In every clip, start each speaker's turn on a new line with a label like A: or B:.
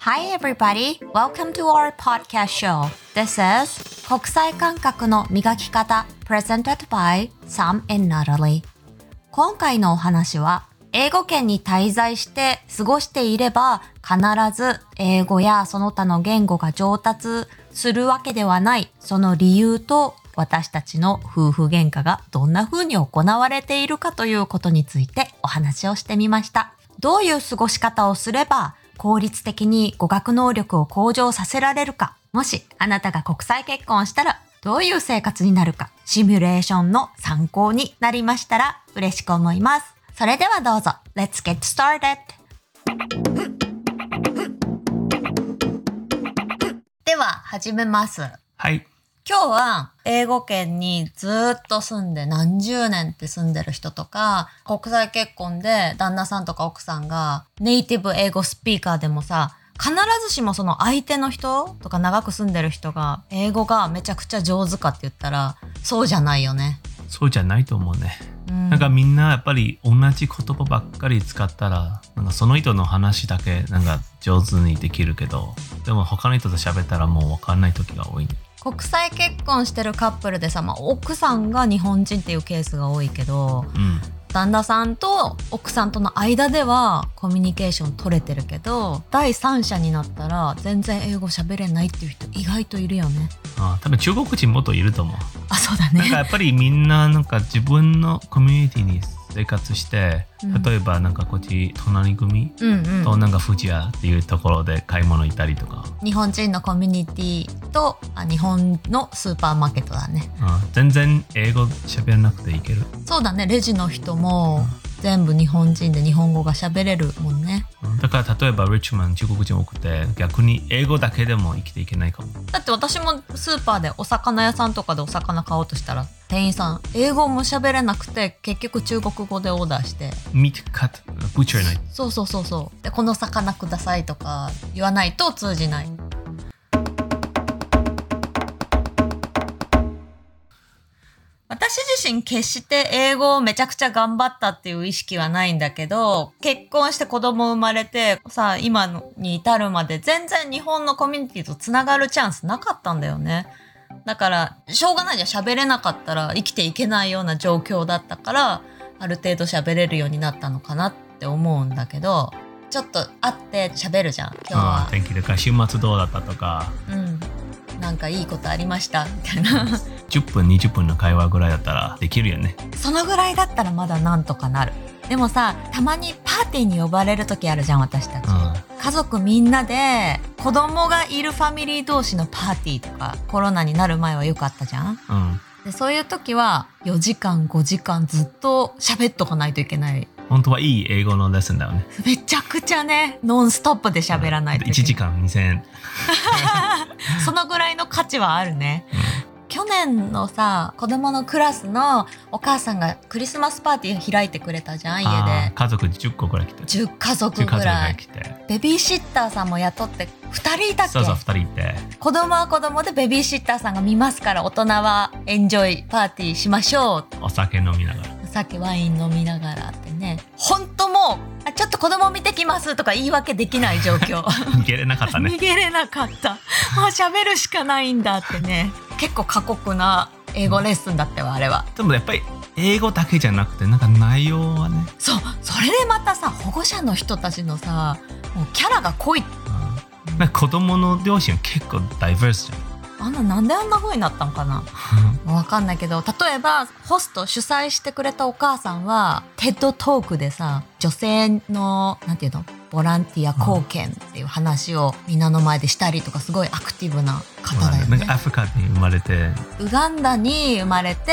A: Hi everybody, welcome to our podcast show. This is 国際感覚の磨き方 presented by Sam and Natalie. 今回のお話は英語圏に滞在して過ごしていれば必ず英語やその他の言語が上達するわけではないその理由と私たちの夫婦喧嘩がどんな風に行われているかということについてお話をしてみました。どういう過ごし方をすれば効率的に語学能力を向上させられるか、もしあなたが国際結婚したらどういう生活になるか、シミュレーションの参考になりましたら嬉しく思います。それではどうぞ、Let's get started! 始めます。
B: はい。
A: 今日は英語圏にずっと住んで何十年って住んでる人とか、国際結婚で旦那さんとか奥さんがネイティブ英語スピーカーでもさ、必ずしもその相手の人とか長く住んでる人が英語がめちゃくちゃ上手かって言ったらそうじゃないよね。
B: そうじゃないと思うね。
A: うん
B: なんかみんなやっぱり同じ言葉ばっかり使ったら、なんかその人の話だけなんか上手にできるけど、でも他の人と喋ったらもう分かんない時が多い、ね。
A: 国際結婚してるカップルでさ、まあ、奥さんが日本人っていうケースが多いけど
B: うん。
A: 旦那さんと奥さんとの間ではコミュニケーション取れてるけど第三者になったら全然英語喋れないっていう人意外といるよね
B: あ多分中国人もっといると思う。
A: あそうだ
B: なんか
A: ね
B: やっぱりみんななんか自分のコミュニティに生活して、
A: うん。
B: 例えばなんかこっち隣組となんか富士屋っていうところで買い物行ったりとか、
A: 日本人のコミュニティとあ日本のスーパーマーケットだね。
B: うん。全然英語喋らなくていける？
A: そうだね。レジの人も全部日本人で日本語が喋れるもんね。
B: うん。だから例えばリッチマン中国人多くて逆に英語だけでも生きていけないかも。
A: だって私もスーパーでお魚屋さんとかでお魚買おうとしたら店員さん英語も喋れなくて結局中国語でオーダーして。
B: ミートカット、ブッチャーない。
A: そうそうそうそう。でこの魚くださいとか言わないと通じない。私自身決して英語をめちゃくちゃ頑張ったっていう意識はないんだけど結婚して子供生まれてさあ今のに至るまで全然日本のコミュニティとつながるチャンスなかったんだよねだからしょうがないじゃん。喋れなかったら生きていけないような状況だったからある程度喋れるようになったのかなって思うんだけどちょっと会って喋るじゃん今日
B: あ
A: は。
B: あ天気とか週末どうだったとか、
A: うん。なんかいいことありました？みたいな。
B: 10分、20分の会話ぐらいだったらできるよね。
A: そのぐらいだったらまだなんとかなる。でもさたまにパーティーに呼ばれる時あるじゃん私たち、
B: うん。
A: 家族みんなで子供がいるファミリー同士のパーティーとかコロナになる前はよくあったじゃん
B: うん。
A: でそういう時は4時間5時間ずっと喋っとかないといけない
B: 本当はいい英語のレッスンだよね。
A: めちゃくちゃねノンストップで喋らないとい
B: 1
A: けない
B: 時間2000円。
A: そのぐらいの価値はあるね。去年のさ子供のクラスのお母さんがクリスマスパーティー開いてくれたじゃん家で
B: 家族10個ぐらい来て。
A: 10家族
B: 10家族ぐ
A: ぐらい
B: らい来て。
A: ベビーシッターさんも雇って2人いたっけ？
B: そうそう、2人いて。
A: 子供は子供でベビーシッターさんが見ますから大人はエンジョイパーティーしましょう
B: お酒飲みながら。
A: お酒ワイン飲みながらってね本当もうあちょっと子供見てきますとか言い訳できない状況。
B: 逃げれなかったね。
A: 逃げれなかった。もう喋るしかないんだってね。結構過酷な英語レッスンだったわあれは。
B: でもやっぱり英語だけじゃなくて、なんか内容はね。
A: そうそれでまたさ保護者の人たちのさもうキャラが濃い。
B: うん。なんか子供の両親結構ダイバースじ
A: あんななんであんな風になったんかな？わかんないけど例えばホスト主催してくれたお母さんはテッドトークでさ女性のなんていうの？ボランティア貢献っていう話をみんなの前でしたりとかすごいアクティブな方だよね。
B: アフリカに生まれて、
A: ウガンダに生まれて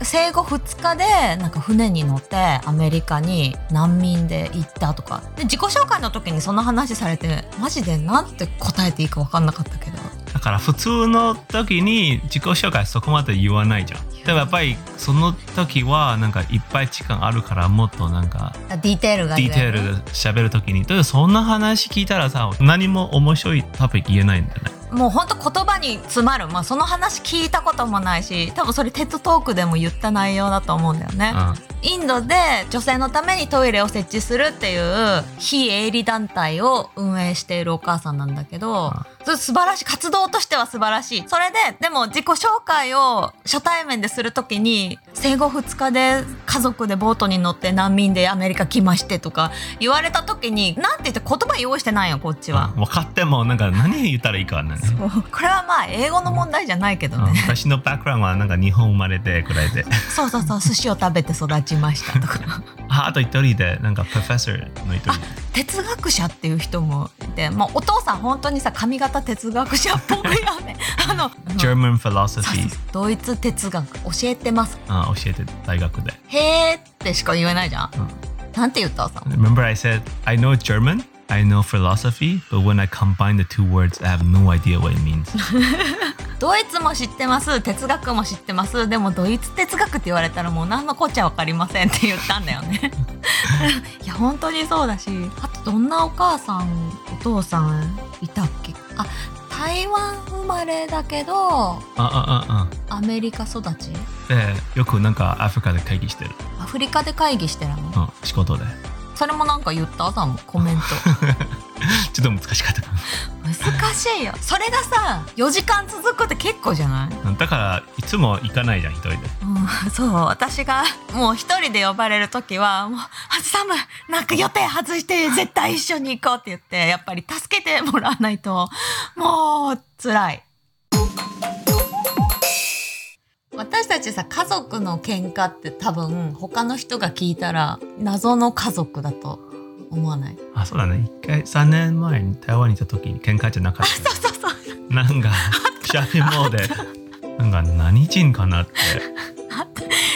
A: 生後2日でなんか船に乗ってアメリカに難民で行ったとか。で自己紹介の時にその話されてマジでなんて答えていいか分かんなかったけど
B: だから普通の時に自己紹介そこまで言わないじゃん。でもやっぱりその時はなんかいっぱい時間あるからもっとなんか
A: ディテールが
B: ディテール喋る時にでそんな話聞いたらさ何も面白いトピック言えないんだよね。
A: もうほんと言葉に詰まる、まあ、その話聞いたこともないし多分それ TED Talk でも言った内容だと思うんだよね。インドで女性のためにトイレを設置するっていう非営利団体を運営しているお母さんなんだけど、それ素晴らしい活動としては素晴らしい。それででも自己紹介を初対面でする時に生後2日で家族でボートに乗って難民でアメリカ来ましてとか言われた時になんて言って言葉用意してないよこっちは。
B: 分かってもなんか何言ったらいいかね
A: これはまあ英語の問題じゃないけどね。
B: 私のバックグラウンドはなんか日本生まれてくらいで。
A: そうそうそう寿司を食べて育ちましたとか。
B: ああと一人でなんかプロフェッサーの一人
A: 哲学者っていう人もいて、まあ、お父さん本当にさ髪型哲学者っぽいよね。あの
B: German philosophy
A: ドイツ哲学教えてます。
B: あ教えて大学で。
A: へえってしか言えないじゃん、うん、なんて言ったさ
B: Remember I said I know German? I know philosophy, but when I combine the two words, I have no idea what it means.
A: ドイツも知ってます哲学も知ってます。でもドイツ哲学って言われたらもう何のこっちゃ分かりませんって言ったんだよね。いや本当にそうだしあとどんなお母さんお父さんいたっけ？あ台湾生まれだけどああああ。アメリカ育ち？
B: でよくなんかアフリカで会議してる。
A: アフリカで会議してるの、
B: うん、仕事で
A: それもなんか言った？さんコメント。
B: ちょっと難しかった。
A: 難しいよ。それがさ4時間続くって結構じゃない？
B: だからいつも行かないじゃん一人で、
A: うん、そう。私がもう一人で呼ばれる時はもう「ハサムなんか予定外して絶対一緒に行こう」って言ってやっぱり助けてもらわないともう辛い。私たちさ家族の喧嘩って多分他の人が聞いたら謎の家族だと思わない？
B: あそうだね。一回3年前に台湾にいた時に喧嘩じゃなかった、
A: そうそうそう。
B: なんかシャピモーでなんか何人かなって。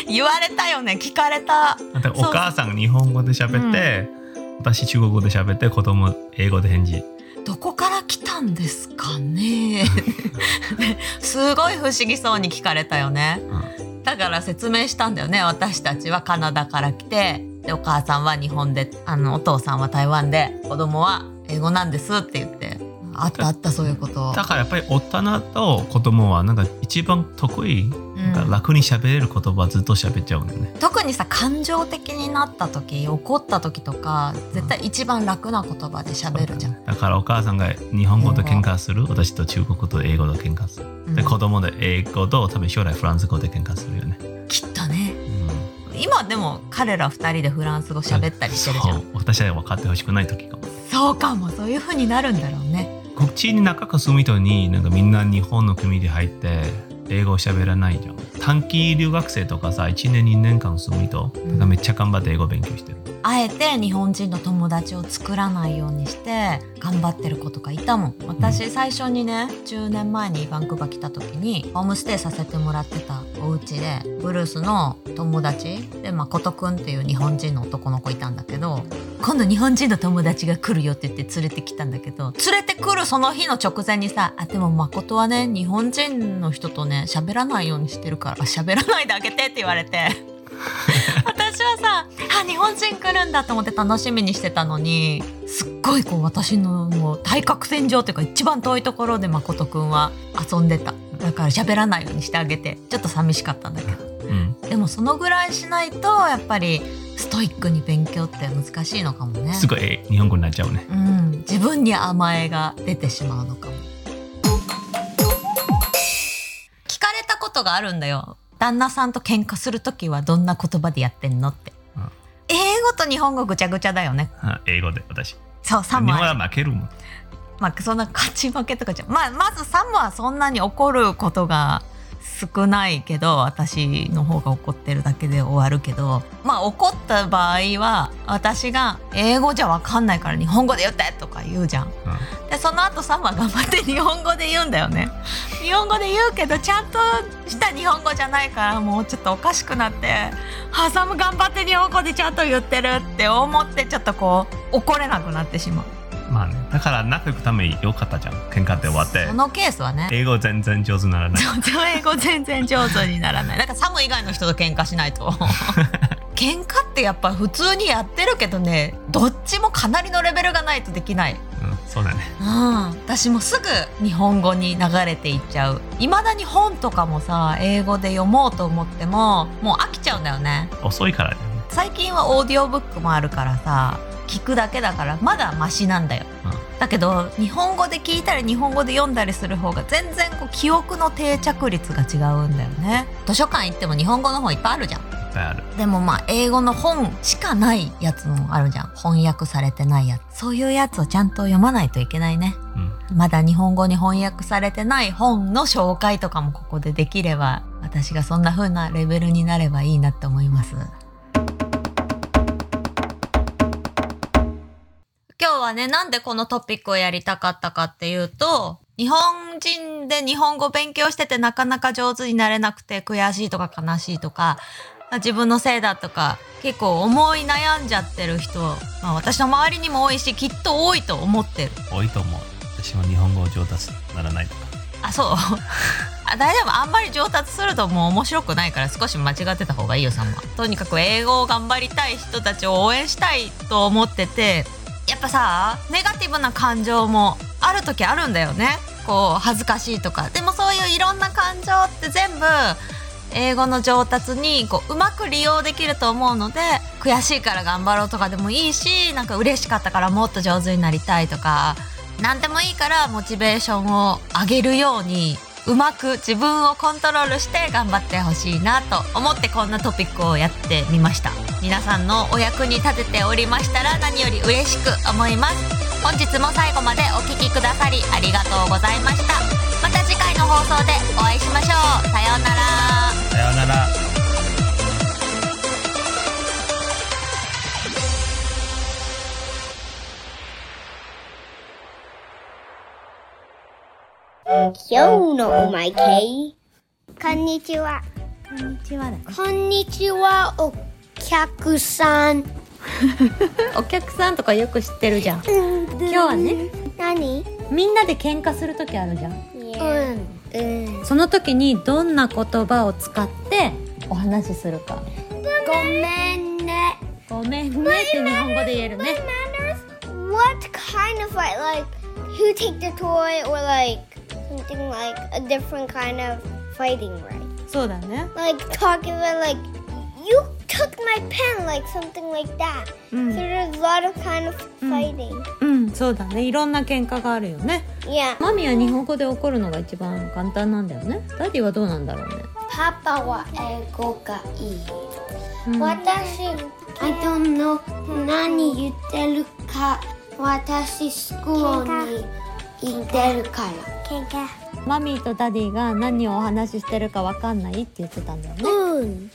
A: 言われたよね。聞かれた。
B: お母さん日本語で喋って、うん、私中国語で喋って子供英語で返事
A: から来たんですかね。すごい不思議そうに聞かれたよね、うん、だから説明したんだよね。私たちはカナダから来てでお母さんは日本であのお父さんは台湾で子供は英語なんですって言ってあったあったそういうこと。
B: だからやっぱり大人と子供はなんか一番得意、うん、楽に喋れる言葉ずっと喋っちゃうんだよね。
A: 特にさ感情的になった時怒った時とか絶対一番楽な言葉で喋るじゃん、
B: だからお母さんが日本語で喧嘩する？私と中国語と英語で喧嘩する、うん、で子供で英語と多分将来フランス語で喧嘩するよね。
A: きっとね、うん、今でも彼ら二人でフランス語喋ったりしてるじゃん。私
B: は分かってほしくない時かも。
A: そうかも。そういうふうになるんだろうね
B: こっちに長く住む人になんかみんな日本の組で入って英語喋らないじゃん。短期留学生とかさ1年2年間住む人がめっちゃ頑張って英語勉強してる、
A: あえて日本人の友達を作らないようにして頑張ってる子とかいたもん。私最初にね10年前にバンクーバー来た時にホームステイさせてもらってたお家でブルースの友達でまあ琴くんっていう日本人の男の子いたんだけど今度日本人の友達が来るよって言って連れてきたんだけど連れてくるその日の直前にさ「あでも誠はね日本人の人とね喋らないようにしてるから喋らないであげて」って言われて。私はさあ日本人来るんだと思って楽しみにしてたのにすっごいこう私のもう対角線上っていうか一番遠いところで誠くんは遊んでた。だから喋らないようにしてあげてちょっと寂しかったんだけど、うん、でもそのぐらいしないとやっぱりストイックに勉強って難しいのかもね。
B: すごい日本語になっちゃうね、
A: うん、自分に甘えが出てしまうのかも。聞かれたことがあるんだよ旦那さんと喧嘩する時はどんな言葉でやってんのって、うん、英語と日本語ぐちゃぐちゃだよね。
B: 英語で私。
A: そうサム
B: は日本は負けるもん。
A: まあそんな勝ち負けとかじゃまあまずサムはそんなに怒ることが少ないけど私の方が怒ってるだけで終わるけどまあ怒った場合は私が英語じゃ分かんないから日本語で言ってとか言うじゃん。うん、でその後サムは頑張って日本語で言うんだよね。日本語で言うけどちゃんとした日本語じゃないからもうちょっとおかしくなって「ハサム頑張って日本語でちゃんと言ってる」って思ってちょっとこう怒れなくなってしまう。
B: まあね、だから仲良くためによかったじゃん。喧嘩って終わって。
A: そのケースはね。
B: 英語全然上手にならない。
A: 英語全然上手にならない。なんかサム以外の人と喧嘩しないと。喧嘩ってやっぱ普通にやってるけどねどっちもかなりのレベルがないとできない、うん、
B: そうだね。
A: うん、私もすぐ日本語に流れていっちゃう。いまだに本とかもさ英語で読もうと思ってももう飽きちゃうんだよね。
B: 遅いからね。
A: 最近はオーディオブックもあるからさ聞くだけだからまだマシなんだよ。
B: うん。
A: だけど日本語で聞いたり日本語で読んだりする方が全然こう記憶の定着率が違うんだよね。図書館行っても日本語の本いっぱいあるじゃん。
B: いっぱいある。
A: でもまあ英語の本しかないやつもあるじゃん。翻訳されてないやつ。そういうやつをちゃんと読まないといけないね。
B: うん。
A: まだ日本語に翻訳されてない本の紹介とかもここでできれば私がそんな風なレベルになればいいなって思います今日はねなんでこのトピックをやりたかったかっていうと日本人で日本語勉強しててなかなか上手になれなくて悔しいとか悲しいとか自分のせいだとか結構思い悩んじゃってる人、まあ、私の周りにも多いしきっと多いと思ってる。
B: 多いと思う。私も日本語上達ならないとか。
A: あそう。あ大丈夫。あんまり上達するともう面白くないから少し間違ってた方がいいよさんはとにかく英語を頑張りたい人たちを応援したいと思っててやっぱさネガティブな感情もある時あるんだよね。こう恥ずかしいとか。でもそういういろんな感情って全部英語の上達にこううまく利用できると思うので悔しいから頑張ろうとかでもいいしなんか嬉しかったからもっと上手になりたいとか何でもいいからモチベーションを上げるようにうまく自分をコントロールして頑張ってほしいなと思ってこんなトピックをやってみました。皆さんのお役に立てておりましたら何より嬉しく思います。本日も最後までお聞きくださりありがとうございました。また次回の放送でお会いしましょう。さようなら。
B: さようなら。
C: 今日のおまけ。こんにちは。
A: こんにちは。
C: こんにちは、お客さん。
A: お客さんとかよく知ってるじゃん
C: 今
A: 日はね。
C: 何
A: みんなで喧嘩する時あるじゃん
C: うん。うん。
A: その時にどんな言葉を使ってお話しするか
C: ごめんね。
A: ごめんねって日本語で言えるね
C: What kind of fight? Like, who take the toy or like something like a different kind of fighting, right?
A: そうだね
C: Like talking about like, you took my pen, like something like that.
A: うん、 So
C: there's a lot of kind of fighting.
A: うん、そうだねいろんな喧嘩があるよね
C: Yeah.
A: マミは日本語で怒るのが一番簡単なんだよねダディはどうなんだろうね、
C: パパは英語がいい。
A: うん
C: 私、I don't know 何言ってるか。私、スクールに行ってるから。喧嘩。
A: マミーとダディが何をお話ししてるかわかんないって言ってたんだよね
C: うん。